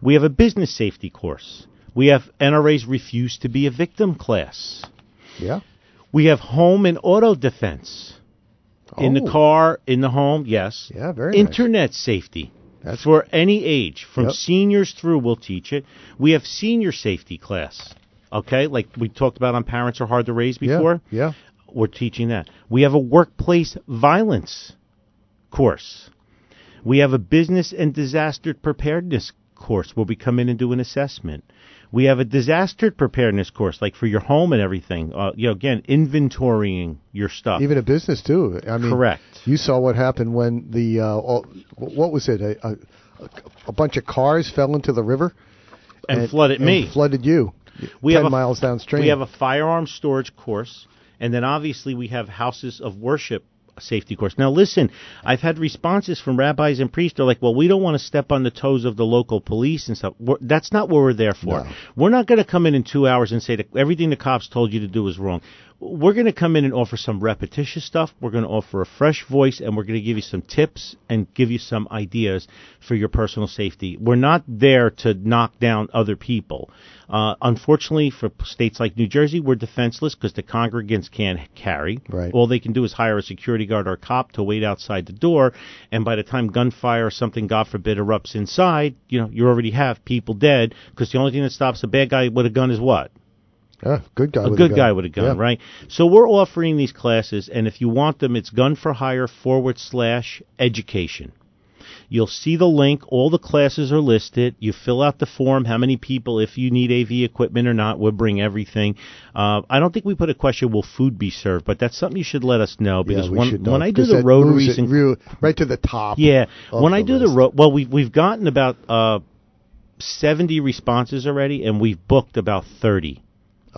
We have a business safety course. We have NRA's refuse to be a victim class. Yeah. We have home and auto defense. In the Oh. car, in the home, yes. Yeah, very nice. Internet safety. That's for any age, from Yep. seniors through, we'll teach it. We have senior safety class. Okay, like we talked about on Parents Are Hard to Raise yeah, before. Yeah. We're teaching that. We have a workplace violence course. We have a business and disaster preparedness course where we come in and do an assessment. We have a disaster preparedness course, like for your home and everything. Uh, you know, again, inventorying your stuff. Even a business too. I mean, Correct. You saw what happened when the uh, all, what was it? A, a, a bunch of cars fell into the river and, flooded and me. Flooded you. we ten have a, miles downstream. We have a firearms storage course, and then obviously we have houses of worship safety course. Now, listen, I've had responses from rabbis and priests. They're like, "Well, we don't want to step on the toes of the local police and stuff." We're, that's not what we're there for. No. We're not going to come in in two hours and say that everything the cops told you to do is wrong. We're going to come in and offer some repetitious stuff. We're going to offer a fresh voice, and we're going to give you some tips and give you some ideas for your personal safety. We're not there to knock down other people. Uh, unfortunately, for states like New Jersey, we're defenseless because the congregants can't carry. Right. All they can do is hire a security guard or a cop to wait outside the door, and by the time gunfire or something, God forbid, erupts inside, you know, you already have people dead because the only thing that stops a bad guy with a gun is what? Yeah, good guy. a with good a gun. guy with a gun, Yeah. right? So we're offering these classes, and if you want them, it's gun for hire forward slash education. You'll see the link. All the classes are listed. You fill out the form. How many people, if you need AV equipment or not, we'll bring everything. Uh, I don't think we put a question: Will food be served? But that's something you should let us know because yeah, when know, when I do the rotaries and real- right to the top. yeah, when I do the list. ro- well, we've we've gotten about uh, seventy responses already, and we've booked about thirty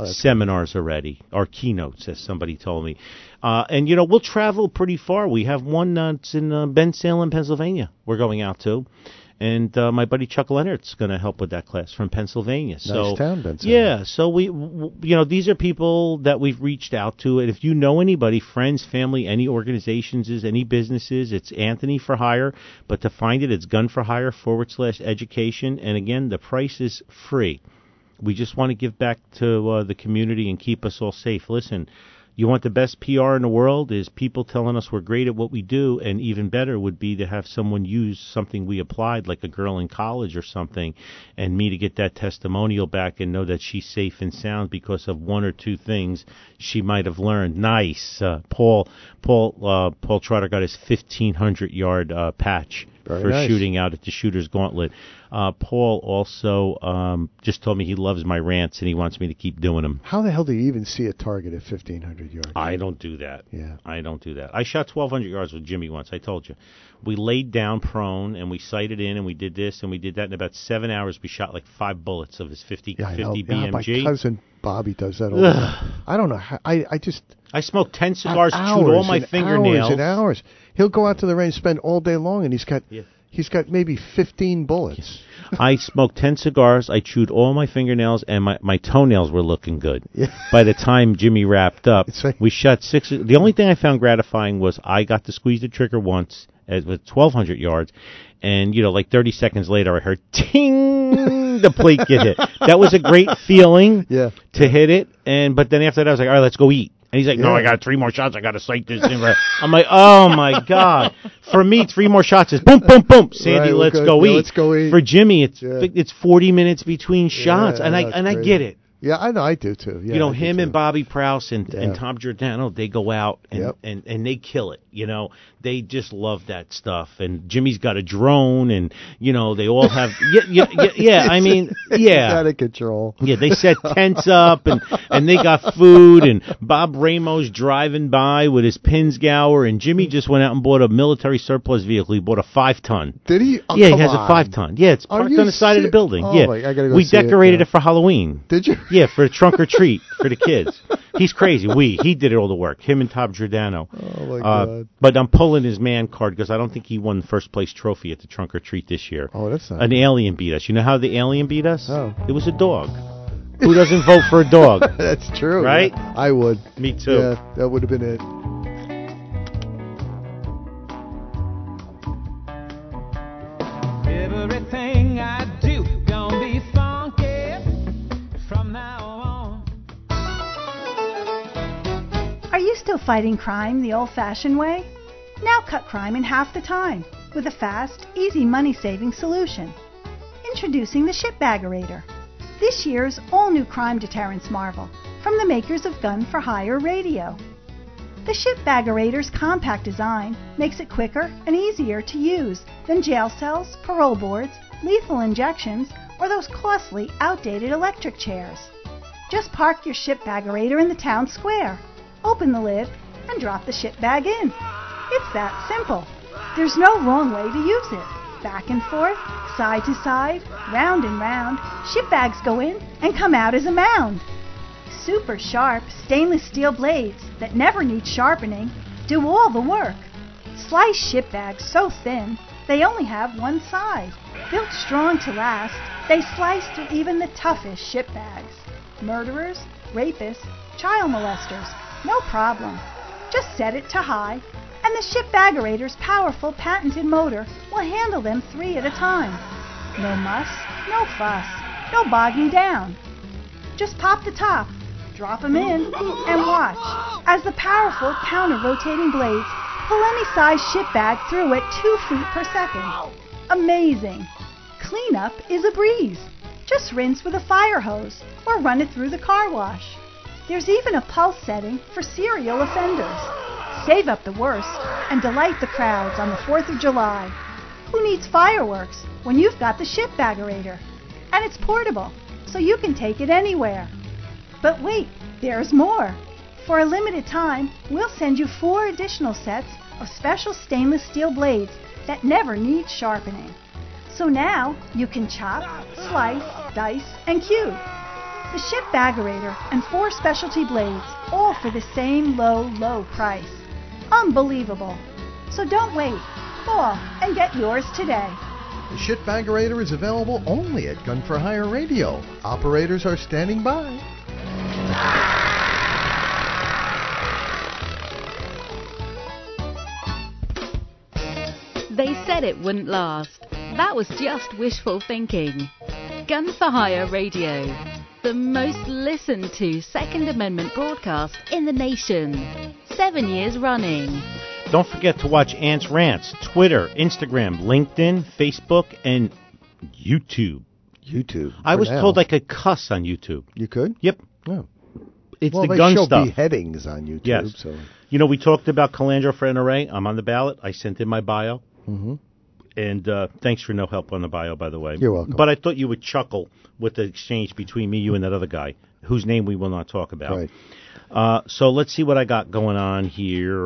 Oh, seminars already, or keynotes, as somebody told me. Uh, and you know, we'll travel pretty far. We have one that's in uh, Bensalem, Pennsylvania. We're going out to, and uh, my buddy Chuck Leonard's going to help with that class from Pennsylvania. so town, Pennsylvania. yeah, so we, w- you know, these are people that we've reached out to, and if you know anybody, friends, family, any organizations, is any businesses, it's Anthony for Hire. But to find it, it's Gun for Hire forward slash education, and again, the price is free. We just want to give back to uh, the community and keep us all safe. Listen, you want the best PR in the world is people telling us we're great at what we do, and even better would be to have someone use something we applied, like a girl in college or something, and me to get that testimonial back and know that she's safe and sound because of one or two things she might have learned. Nice, uh, Paul. Paul. Uh, Paul Trotter got his 1500 yard uh, patch Very for nice. shooting out at the Shooter's Gauntlet. Uh, Paul also um, just told me he loves my rants and he wants me to keep doing them. How the hell do you even see a target at 1,500 yards? I don't do that. Yeah. I don't do that. I shot 1,200 yards with Jimmy once. I told you. We laid down prone and we sighted in and we did this and we did that. In about seven hours, we shot like five bullets of his 50, Yeah, I 50 know. Yeah, my cousin Bobby does that all the time. I don't know. How, I I just I smoked 10 cigars, hours chewed all my and fingernails. Hours and hours. He'll go out to the range, spend all day long, and he's got Yeah. He's got maybe 15 bullets. I smoked 10 cigars. I chewed all my fingernails, and my, my toenails were looking good. Yeah. By the time Jimmy wrapped up, like- we shot six. The only thing I found gratifying was I got to squeeze the trigger once at, with 1,200 yards, and, you know, like 30 seconds later, I heard ting, the plate get hit. That was a great feeling Yeah. to hit it, and but then after that, I was like, all right, let's go eat. And he's like, no, I got three more shots. I got to sight this. thing. I'm like, oh my god. For me, three more shots is boom, boom, boom. Sandy, Right, let's go Yeah, eat. let's go eat. For Jimmy, it's Yeah. it's 40 minutes between shots, Yeah, and I and I get it. Yeah, I know. I do too. Yeah, you know, I him and Bobby Prouse and, and Tom Giordano, they go out and, Yep. and, and they kill it. You know, they just love that stuff. And Jimmy's got a drone, and you know, they all have. yeah, yeah, yeah, yeah. I mean, yeah. out of control. Yeah, they set tents up and and they got food and Bob Ramos driving by with his Pinzgauer and Jimmy just went out and bought a military surplus vehicle. He bought a five ton. Did he? Oh, yeah, he has on. a five ton. Yeah, it's parked on the side of the building. Oh, yeah, my- go we see it decorated it for Halloween. Did you? Yeah, for a trunk or treat for the kids. He's crazy. We he did all the work. Him and Tom Giordano. Oh my Uh, god. but I'm pulling his man card because I don't think he won the first place trophy at the trunk or treat this year. Oh, that's not. An alien beat us. You know how the alien beat us? Oh. It was a dog. Who doesn't vote for a dog? That's true. Right? yeah. I would. Me too. Yeah, that would have been it. Still fighting crime the old fashioned way? Now cut crime in half the time with a fast, easy money saving solution. Introducing the Shipbaggerator, this year's all new crime deterrence marvel from the makers of Gun for Hire Radio. The Shipbaggerator's compact design makes it quicker and easier to use than jail cells, parole boards, lethal injections, or those costly, outdated electric chairs. Just park your Shipbaggerator in the town square, open the lid, and drop the ship bag in. It's that simple. There's no wrong way to use it. Back and forth, side to side, round and round, ship bags go in and come out as a mound. Super sharp stainless steel blades that never need sharpening do all the work. Slice ship bags so thin they only have one side. Built strong to last, they slice through even the toughest ship bags. Murderers, rapists, child molesters, no problem. Just set it to high, and the Shipbaggerator's powerful patented motor will handle them three at a time. No muss, no fuss, no bogging down. Just pop the top, drop 'em in, and watch as the powerful counter-rotating blades pull any size ship bag through at two feet per second. Amazing! Cleanup is a breeze. Just rinse with a fire hose or run it through the car wash. There's even a pulse setting for serial offenders. Save up the worst and delight the crowds on the 4th of July. Who needs fireworks when you've got the Shipbaggerator? And it's portable, so you can take it anywhere. But wait, there's more. For a limited time, we'll send you four additional sets of special stainless steel blades that never need sharpening. So now you can chop, slice, dice, and cube. The Shipbaggerator and four specialty blades, all for the same low, low price. Unbelievable. So don't wait. Call and get yours today. The Shitbagerator is available only at Gun for Hire Radio. Operators are standing by. They said it wouldn't last. That was just wishful thinking. Gun for Hire Radio, the most listened to Second Amendment broadcast in the nation. Seven years running. Don't forget to watch Ants Rants, Twitter, Instagram, LinkedIn, Facebook, and YouTube. YouTube. I was now. told I could cuss on YouTube. you could. Yep. Oh. It's well, the they gun show stuff. beheadings on YouTube. Yes. So. You know, we talked about Colandro for NRA. I'm on the ballot. I sent in my bio. hmm And uh, thanks for no help on the bio, by the way. You're welcome. But I thought you would chuckle with the exchange between me, you, and that other guy, whose name we will not talk about. Right. Uh, so let's see what I got going on here.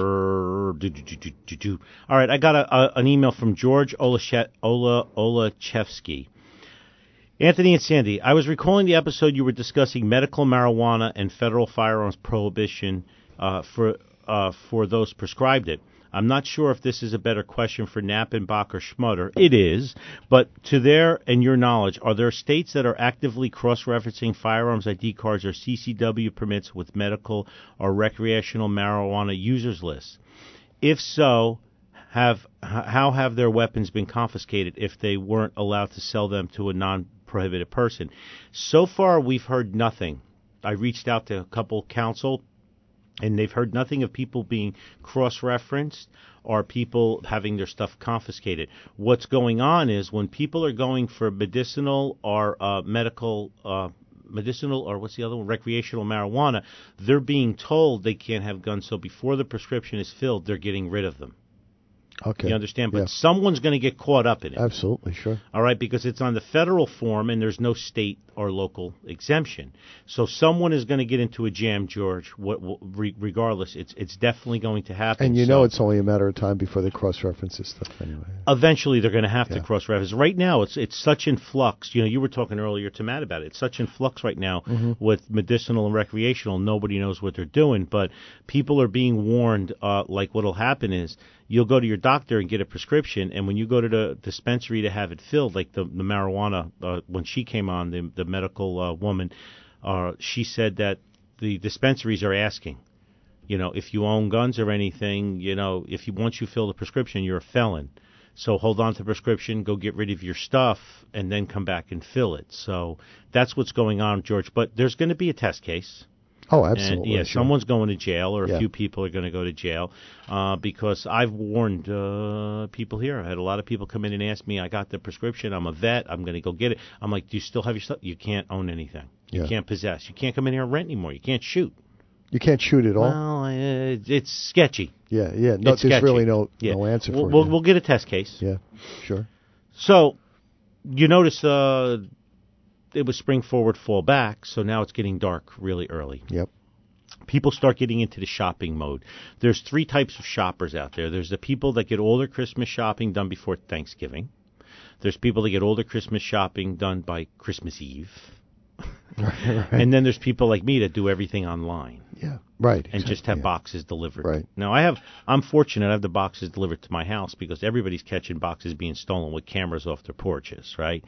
Do, do, do. All right, I got a, a, an email from George Olache- Ola Olachevsky. Anthony and Sandy, I was recalling the episode you were discussing medical marijuana and federal firearms prohibition uh, for uh, for those prescribed it. I'm not sure if this is a better question for Knappenbach or Schmutter. It is, but to their and your knowledge, are there states that are actively cross-referencing firearms ID cards or CCW permits with medical or recreational marijuana users lists? If so, have how have their weapons been confiscated if they weren't allowed to sell them to a non-prohibited person? So far, we've heard nothing. I reached out to a couple counsel, and they've heard nothing of people being cross-referenced or people having their stuff confiscated. What's going on is when people are going for medicinal or uh, medical. Uh, medicinal or what's the other one recreational marijuana they're being told they can't have guns so before the prescription is filled they're getting rid of them Okay. you understand? But Yeah. someone's going to get caught up in it. Absolutely, sure. All right, because it's on the federal form and there's no state or local exemption. So someone is going to get into a jam, George. What, what re, regardless, it's it's definitely going to happen. And you So know it's only a matter of time before they cross-reference this stuff anyway. eventually they're going to have to cross reference. Right now, it's it's such in flux. You know, you were talking earlier to Matt about it. It's such in flux right now Mm-hmm. with medicinal and recreational. Nobody knows what they're doing, but people are being warned. Uh, like what'll happen is you'll go to your doctor and get a prescription, and when you go to the dispensary to have it filled, like the the marijuana, uh, when she came on, the the medical uh, woman, uh, she said that the dispensaries are asking you know, if you own guns or anything, you know, if you once you fill the prescription, you're a felon. So hold on to the prescription, go get rid of your stuff, and then come back and fill it. So that's what's going on, George. But there's going to be a test case. Oh, And absolutely. yeah, sure. someone's going to jail, or a Yeah. few people are going to go to jail, uh, because I've warned uh, people here. I had a lot of people come in and ask me, "I got the prescription. I'm a vet. I'm going to go get it." I'm like, "Do you still have your stuff? You can't own anything. You Yeah. can't possess. You can't come in here and rent anymore. You can't shoot." You can't shoot at all. Well, uh, it's sketchy. yeah, yeah. No, it's there's sketchy. really no Yeah. no answer we'll, for. We'll, yeah. we'll get a test case. yeah, sure. So, you notice uh, it was spring forward, fall back, so now it's getting dark really early. Yep. People start getting into the shopping mode. There's three types of shoppers out there. There's the people that get all their Christmas shopping done before Thanksgiving. There's people that get all their Christmas shopping done by Christmas Eve. right. And then there's people like me that do everything online. Yeah, right. and just have yeah. boxes delivered. Right. Now I have I'm fortunate I have the boxes delivered to my house because everybody's catching boxes being stolen with cameras off their porches, right?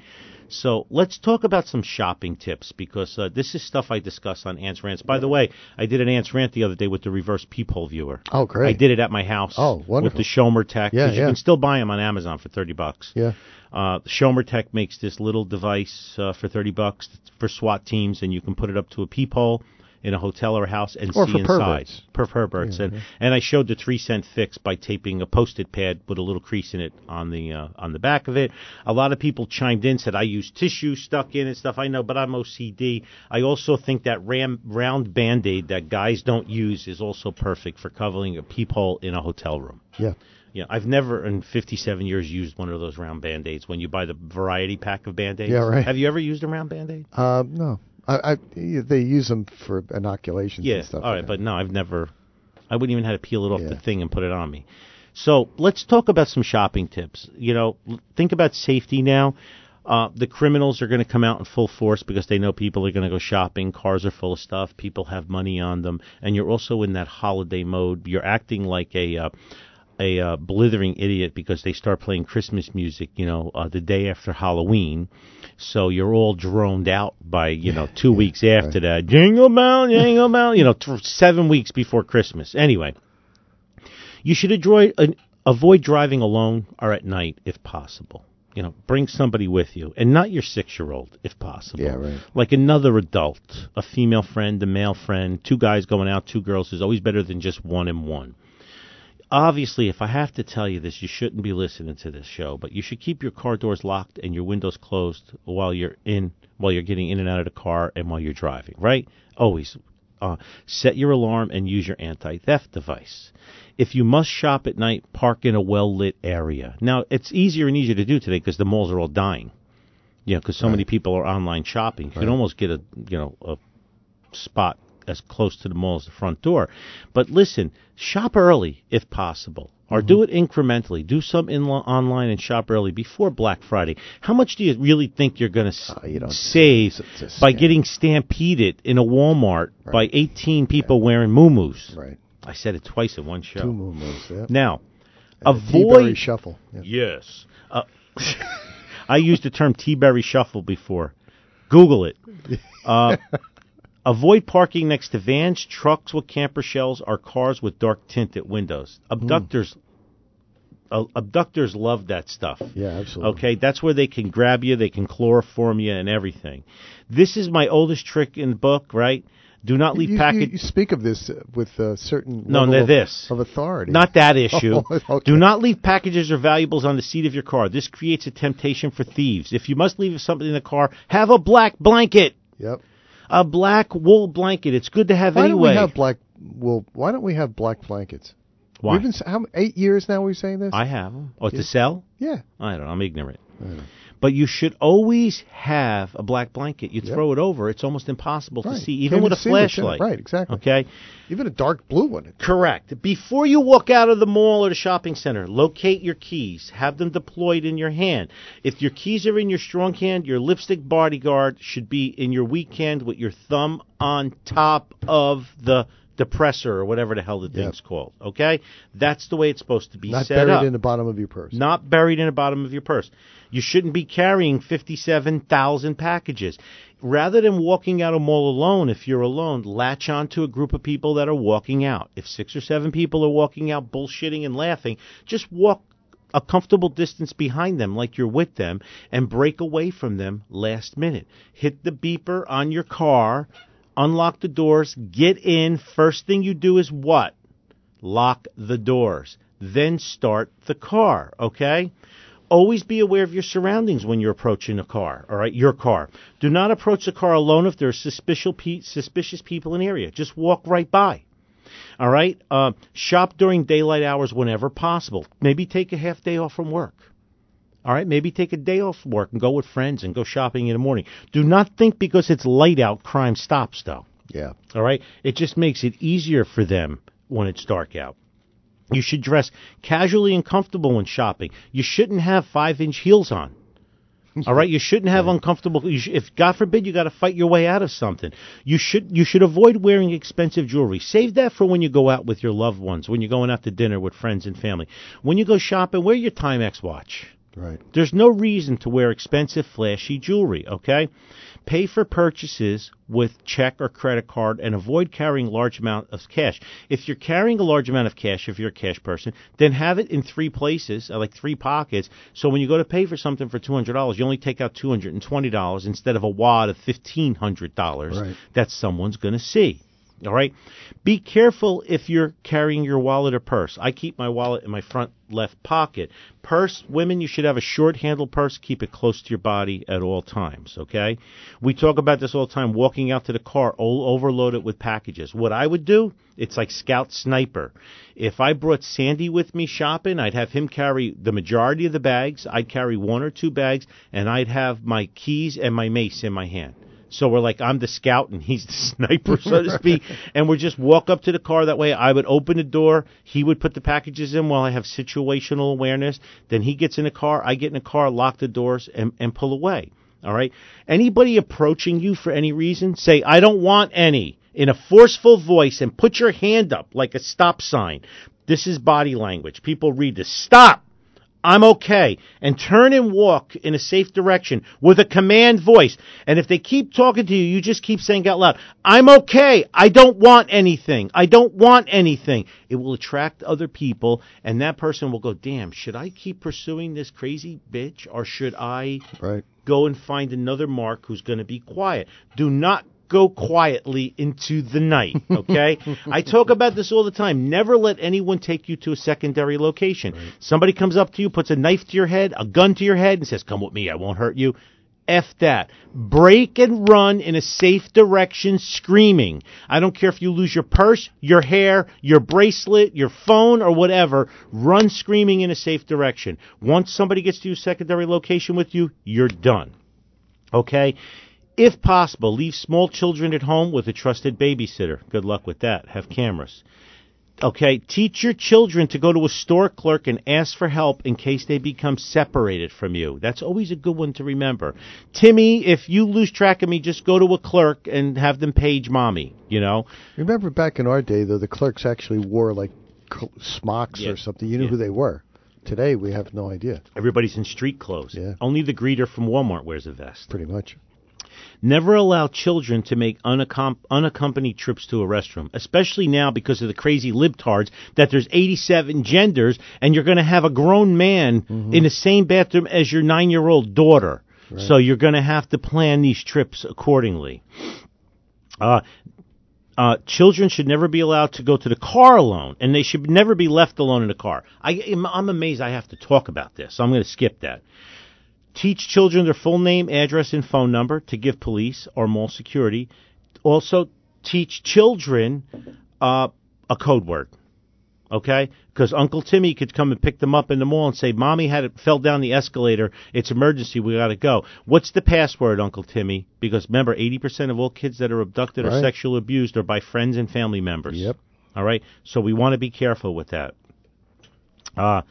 So let's talk about some shopping tips because uh, this is stuff I discuss on Ants Rants. By the way, I did an Ants Rant the other day with the reverse peephole viewer. Oh, great. I did it at my house. Oh, wonderful! With the Shomer-Tec. Yeah, yeah. You can still buy them on Amazon for thirty bucks. Yeah. Uh, Shomer-Tec makes this little device uh, for thirty bucks for SWAT teams, and you can put it up to a peephole in a hotel or a house and Or see for inside. perverts. Per perverts, Yeah, and yeah. and I showed the three cent fix by taping a post-it pad with a little crease in it on the uh, on the back of it. A lot of people chimed in, said I use tissue stuck in and stuff. I know, but I'm OCD. I also think that ram, round band-aid that guys don't use is also perfect for covering a peephole in a hotel room. Yeah. Yeah, I've never in 57 years used one of those round band-aids when you buy the variety pack of band-aids. Yeah, right. Have you ever used a round band-aid? Uh, no. I, I they use them for inoculations Yeah. and stuff. All like but no, I've never. I wouldn't even have to peel it off the thing and put it on me. So let's talk about some shopping tips. You know, think about safety now. Uh, the criminals are going to come out in full force because they know people are going to go shopping. Cars are full of stuff. People have money on them, and you're also in that holiday mode. You're acting like a uh, a uh, blithering idiot because they start playing Christmas music, you know, uh, the day after Halloween. So you're all droned out by, you know, two weeks after that. Jingle bell, jingle bell, you know, th- seven weeks before Christmas. Anyway, you should enjoy, uh, avoid driving alone or at night if possible. You know, bring somebody with you, and not your six-year-old if possible. Yeah, right. Like another adult, a female friend, a male friend, two guys going out, two girls is always better than just one and one obviously, if I have to tell you this, you shouldn't be listening to this show, but you should keep your car doors locked and your windows closed while you're in, while you're getting in and out of the car and while you're driving, right? Always. Uh, set your alarm and use your anti-theft device. If you must shop at night, park in a well-lit area. Now, it's easier and easier to do today because the malls are all dying. You know, because so many people are online shopping. You can almost get a, you know, a spot as close to the mall as the front door. But listen, shop early if possible, or do it incrementally. Do some in online and shop early before Black Friday. How much do you really think you're going to Uh, you save it's a- it's a by getting stampeded in a Walmart by 18 people wearing muumuus? Right. I said it twice in one show. Two moves. Yeah. Now, And avoid shuffle. Yeah. Yes. Uh, I used the term T-berry shuffle before. Google it. Uh, avoid parking next to vans, trucks with camper shells, or cars with dark tinted windows. Abductors. Uh, abductors love that stuff. Yeah, absolutely. Okay, that's where they can grab you, they can chloroform you, and everything. This is my oldest trick in the book, right? Do not leave You, you, package. you speak of this with a certain No, level of, this. of authority. Not that issue. Oh, okay. Do not leave packages or valuables on the seat of your car. This creates a temptation for thieves. If you must leave something in the car, have a black blanket. Yep. A black wool blanket. It's good to have Why anyway. don't we have black? Well, why don't we have black blankets? Why? We've been how eight years now? We're saying this. I have them. Oh, to sell? yeah. I don't know. I'm ignorant. But you should always have a black blanket. You Yep. throw it over, it's almost impossible to Right. see, Can't even with a even see what's in it. flashlight. Right, exactly. Okay? Even a dark blue one. Correct. Before you walk out of the mall or the shopping center, locate your keys. Have them deployed in your hand. If your keys are in your strong hand, your lipstick bodyguard should be in your weak hand with your thumb on top of the depressor or whatever the hell the thing's called. Okay? That's the way it's supposed to be Not set buried in the bottom of your purse. Not buried in the bottom of your purse. You shouldn't be carrying 57,000 packages. Rather than walking out a mall alone, if you're alone, latch on to a group of people that are walking out. If six or seven people are walking out bullshitting and laughing, just walk a comfortable distance behind them like you're with them and break away from them last minute. Hit the beeper on your car, unlock the doors, get in. First thing you do is what? lock the doors, then start the car, okay? Always be aware of your surroundings when you're approaching a car, all right? Your car. Do not approach the car alone if there are suspicious, pe- suspicious people in the area. Just walk right by. All right? Uh, shop during daylight hours whenever possible. Maybe take a half day off from work. All right, maybe take a day off work and go with friends and go shopping in the morning. Do not think because it's light out, crime stops, though. Yeah. All right? It just makes it easier for them when it's dark out. You should dress casually and comfortable when shopping. You shouldn't have five inch heels on. All right, you shouldn't have uncomfortable. Sh- if God forbid you got to fight your way out of something, you should you should avoid wearing expensive jewelry. Save that for when you go out with your loved ones, when you're going out to dinner with friends and family. When you go shopping, wear your Timex watch. Right. There's no reason to wear expensive, flashy jewelry, okay? Pay for purchases with check or credit card and avoid carrying large amount of cash. If you're carrying a large amount of cash, if you're a cash person, then have it in three places, uh, like three pockets, so when you go to pay for something for $200, you only take out $220 instead of a wad of $1,500 Right. that someone's going to see. All right. Be careful if you're carrying your wallet or purse. I keep my wallet in my front left pocket. Purse, women, you should have a short handled purse. Keep it close to your body at all times. Okay. We talk about this all the time. Walking out to the car, all overloaded with packages. What I would do, it's like Scout Sniper. If I brought Sandy with me shopping, I'd have him carry the majority of the bags. I'd carry one or two bags, and I'd have my keys and my mace in my hand. So we're like, I'm the scout and he's the sniper, so to speak. And we just walk up to the car that way. I would open the door. He would put the packages in while I have situational awareness. Then he gets in the car. I get in the car, lock the doors, and, and pull away. All right. Anybody approaching you for any reason, say, I don't want any in a forceful voice and put your hand up like a stop sign. This is body language. People read this. Stop. I'm okay. And turn and walk in a safe direction with a command voice. And if they keep talking to you, you just keep saying out loud, I'm okay. I don't want anything. I don't want anything. It will attract other people, and that person will go, damn, should I keep pursuing this crazy bitch, or should I Right. go and find another Mark who's going to be quiet. Do not go quietly into the night, okay? I talk about this all the time. Never let anyone take you to a secondary location. Somebody comes up to you, puts a knife to your head, a gun to your head, and says, Come with me, I won't hurt you. F that. Break and run in a safe direction screaming. I don't care if you lose your purse, your hair, your bracelet, your phone, or whatever. Run screaming in a safe direction. Once somebody gets to your secondary location with you, you're done. Okay? If possible, leave small children at home with a trusted babysitter. Good luck with that. Have cameras. Okay, teach your children to go to a store clerk and ask for help in case they become separated from you. That's always a good one to remember. Timmy, if you lose track of me, just go to a clerk and have them page mommy, you know? Remember back in our day, though, the clerks actually wore like smocks Yeah. or something. You knew Yeah. who they were. Today, we have no idea, Everybody's in street clothes. Yeah. Only the greeter from Walmart wears a vest. pretty much. Never allow children to make unaccom- unaccompanied trips to a restroom, especially now because of the crazy libtards that there's 87 genders and you're going to have a grown man in the same bathroom as your nine year old daughter. So you're going to have to plan these trips accordingly. Uh, uh, children should never be allowed to go to the car alone, and they should never be left alone in the car. I, I'm amazed I have to talk about this, so I'm going to skip that. Teach children their full name, address, and phone number to give police or mall security. Also, teach children uh, a code word. Okay? Because Uncle Timmy could come and pick them up in the mall and say, Mommy had it fell down the escalator. It's emergency. We got to go. What's the password, Uncle Timmy? Because remember, 80% of all kids that are abducted or sexually abused are by friends and family members. Yep. All right? So we want to be careful with that. Uh,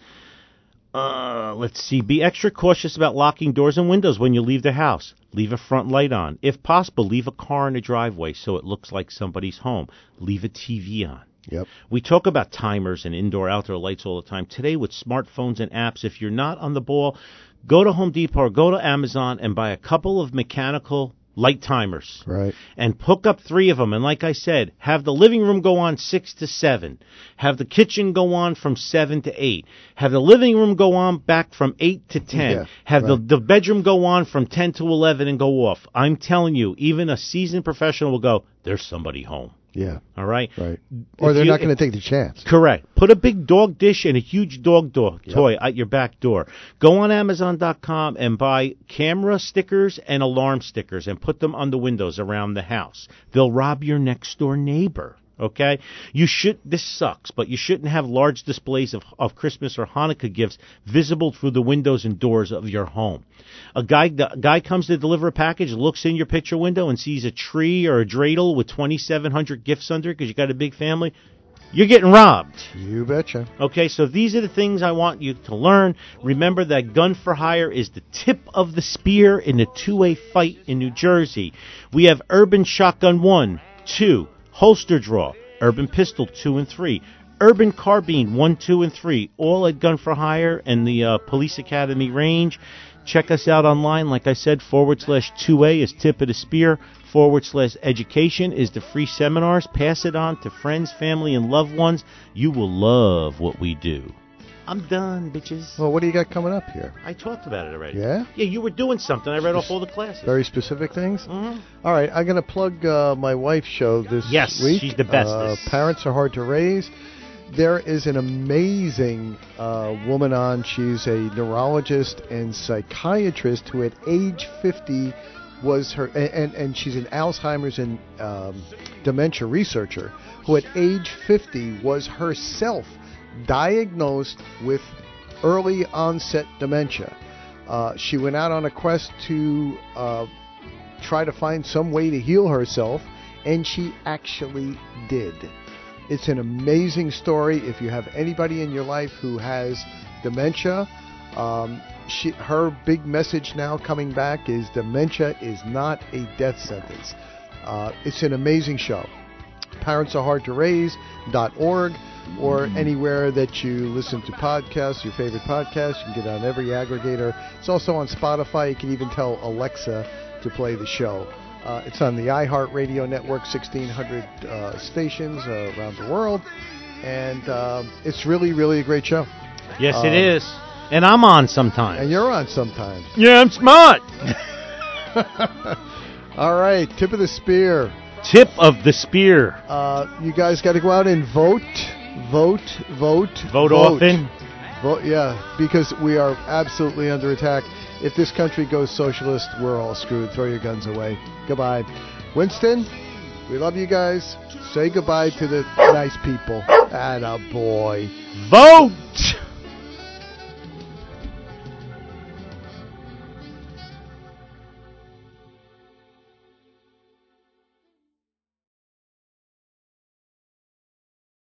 uh, let's see. Be extra cautious about locking doors and windows when you leave the house. Leave a front light on. If possible, leave a car in the driveway so it looks like somebody's home. Leave a TV on. Yep. We talk about timers and indoor outdoor lights all the time. Today with smartphones and apps, if you're not on the ball, go to Home Depot or go to Amazon and buy a couple of mechanical light timers Right. and hook up three of them. And like I said, have the living room go on six to seven, have the kitchen go on from seven to eight, have the living room go on back from eight to ten, Yeah, have right. the the bedroom go on from ten to eleven and go off. I'm telling you, even a seasoned professional will go. There's somebody home. Yeah. All right. Right. Or If they're you- not going to take the chance. Correct. Put a big dog dish and a huge dog do- toy at your back door. Go on Amazon.com and buy camera stickers and alarm stickers and put them on the windows around the house. They'll rob your next door neighbor. Okay, you should. This sucks, but you shouldn't have large displays of of Christmas or Hanukkah gifts visible through the windows and doors of your home. A guy, the guy comes to deliver a package, looks in your picture window and sees a tree or a dreidel with twenty seven hundred gifts under it because you got a big family. You're getting robbed. You betcha. Okay, so these are the things I want you to learn. Remember that gun for hire is the tip of the spear in the two way fight in New Jersey. We have Urban Shotgun 1, 2, Holster Draw, Urban Pistol 2 and 3, Urban Carbine 1, 2, and 3, all at Gun for Hire and the uh, Police Academy range. Check us out online, like I said, forward slash 2A is tip of the spear, forward slash education is the free seminars. Pass it on to friends, family, and loved ones. You will love what we do. I'm done, bitches. Well, what do you got coming up here? I talked about it already. Yeah? Yeah, you were doing something. I read off all the classes. Very specific things? Mhm. All right, I'm going to plug uh, my wife's show this Yes, week. she's the best. Uh, Parents are hard to raise. There is an amazing uh, woman on. She's a neurologist and psychiatrist who, at age 50, was her, and, and, and she's an Alzheimer's and um, dementia researcher who, at age 50, was herself diagnosed with early onset dementia. Uh, she went out on a quest to uh, try to find some way to heal herself, and she actually did. It's an amazing story. If you have anybody in your life who has dementia, um, she, her big message now coming back is dementia is not a death sentence. Uh, it's an amazing show. Parents are hard to raise.org. or anywhere that you listen to podcasts, your favorite podcasts. You can get on every aggregator. It's also on Spotify. You can even tell Alexa to play the show. Uh, it's on the iHeartRadio network, 1,600 uh, stations uh, around the world. And um it's really, really a great show. Yes, Um, it is. And I'm on sometimes. And you're on sometimes. yeah, I'm smart. All right, tip of the spear. Tip of the spear. Uh, you guys got to go out and vote, vote, vote, Vote often. Vote, yeah, because we are absolutely under attack. If this country goes socialist, we're all screwed. Throw your guns away. Goodbye, Winston. We love you guys. Say goodbye to the nice people. And a boy. Vote.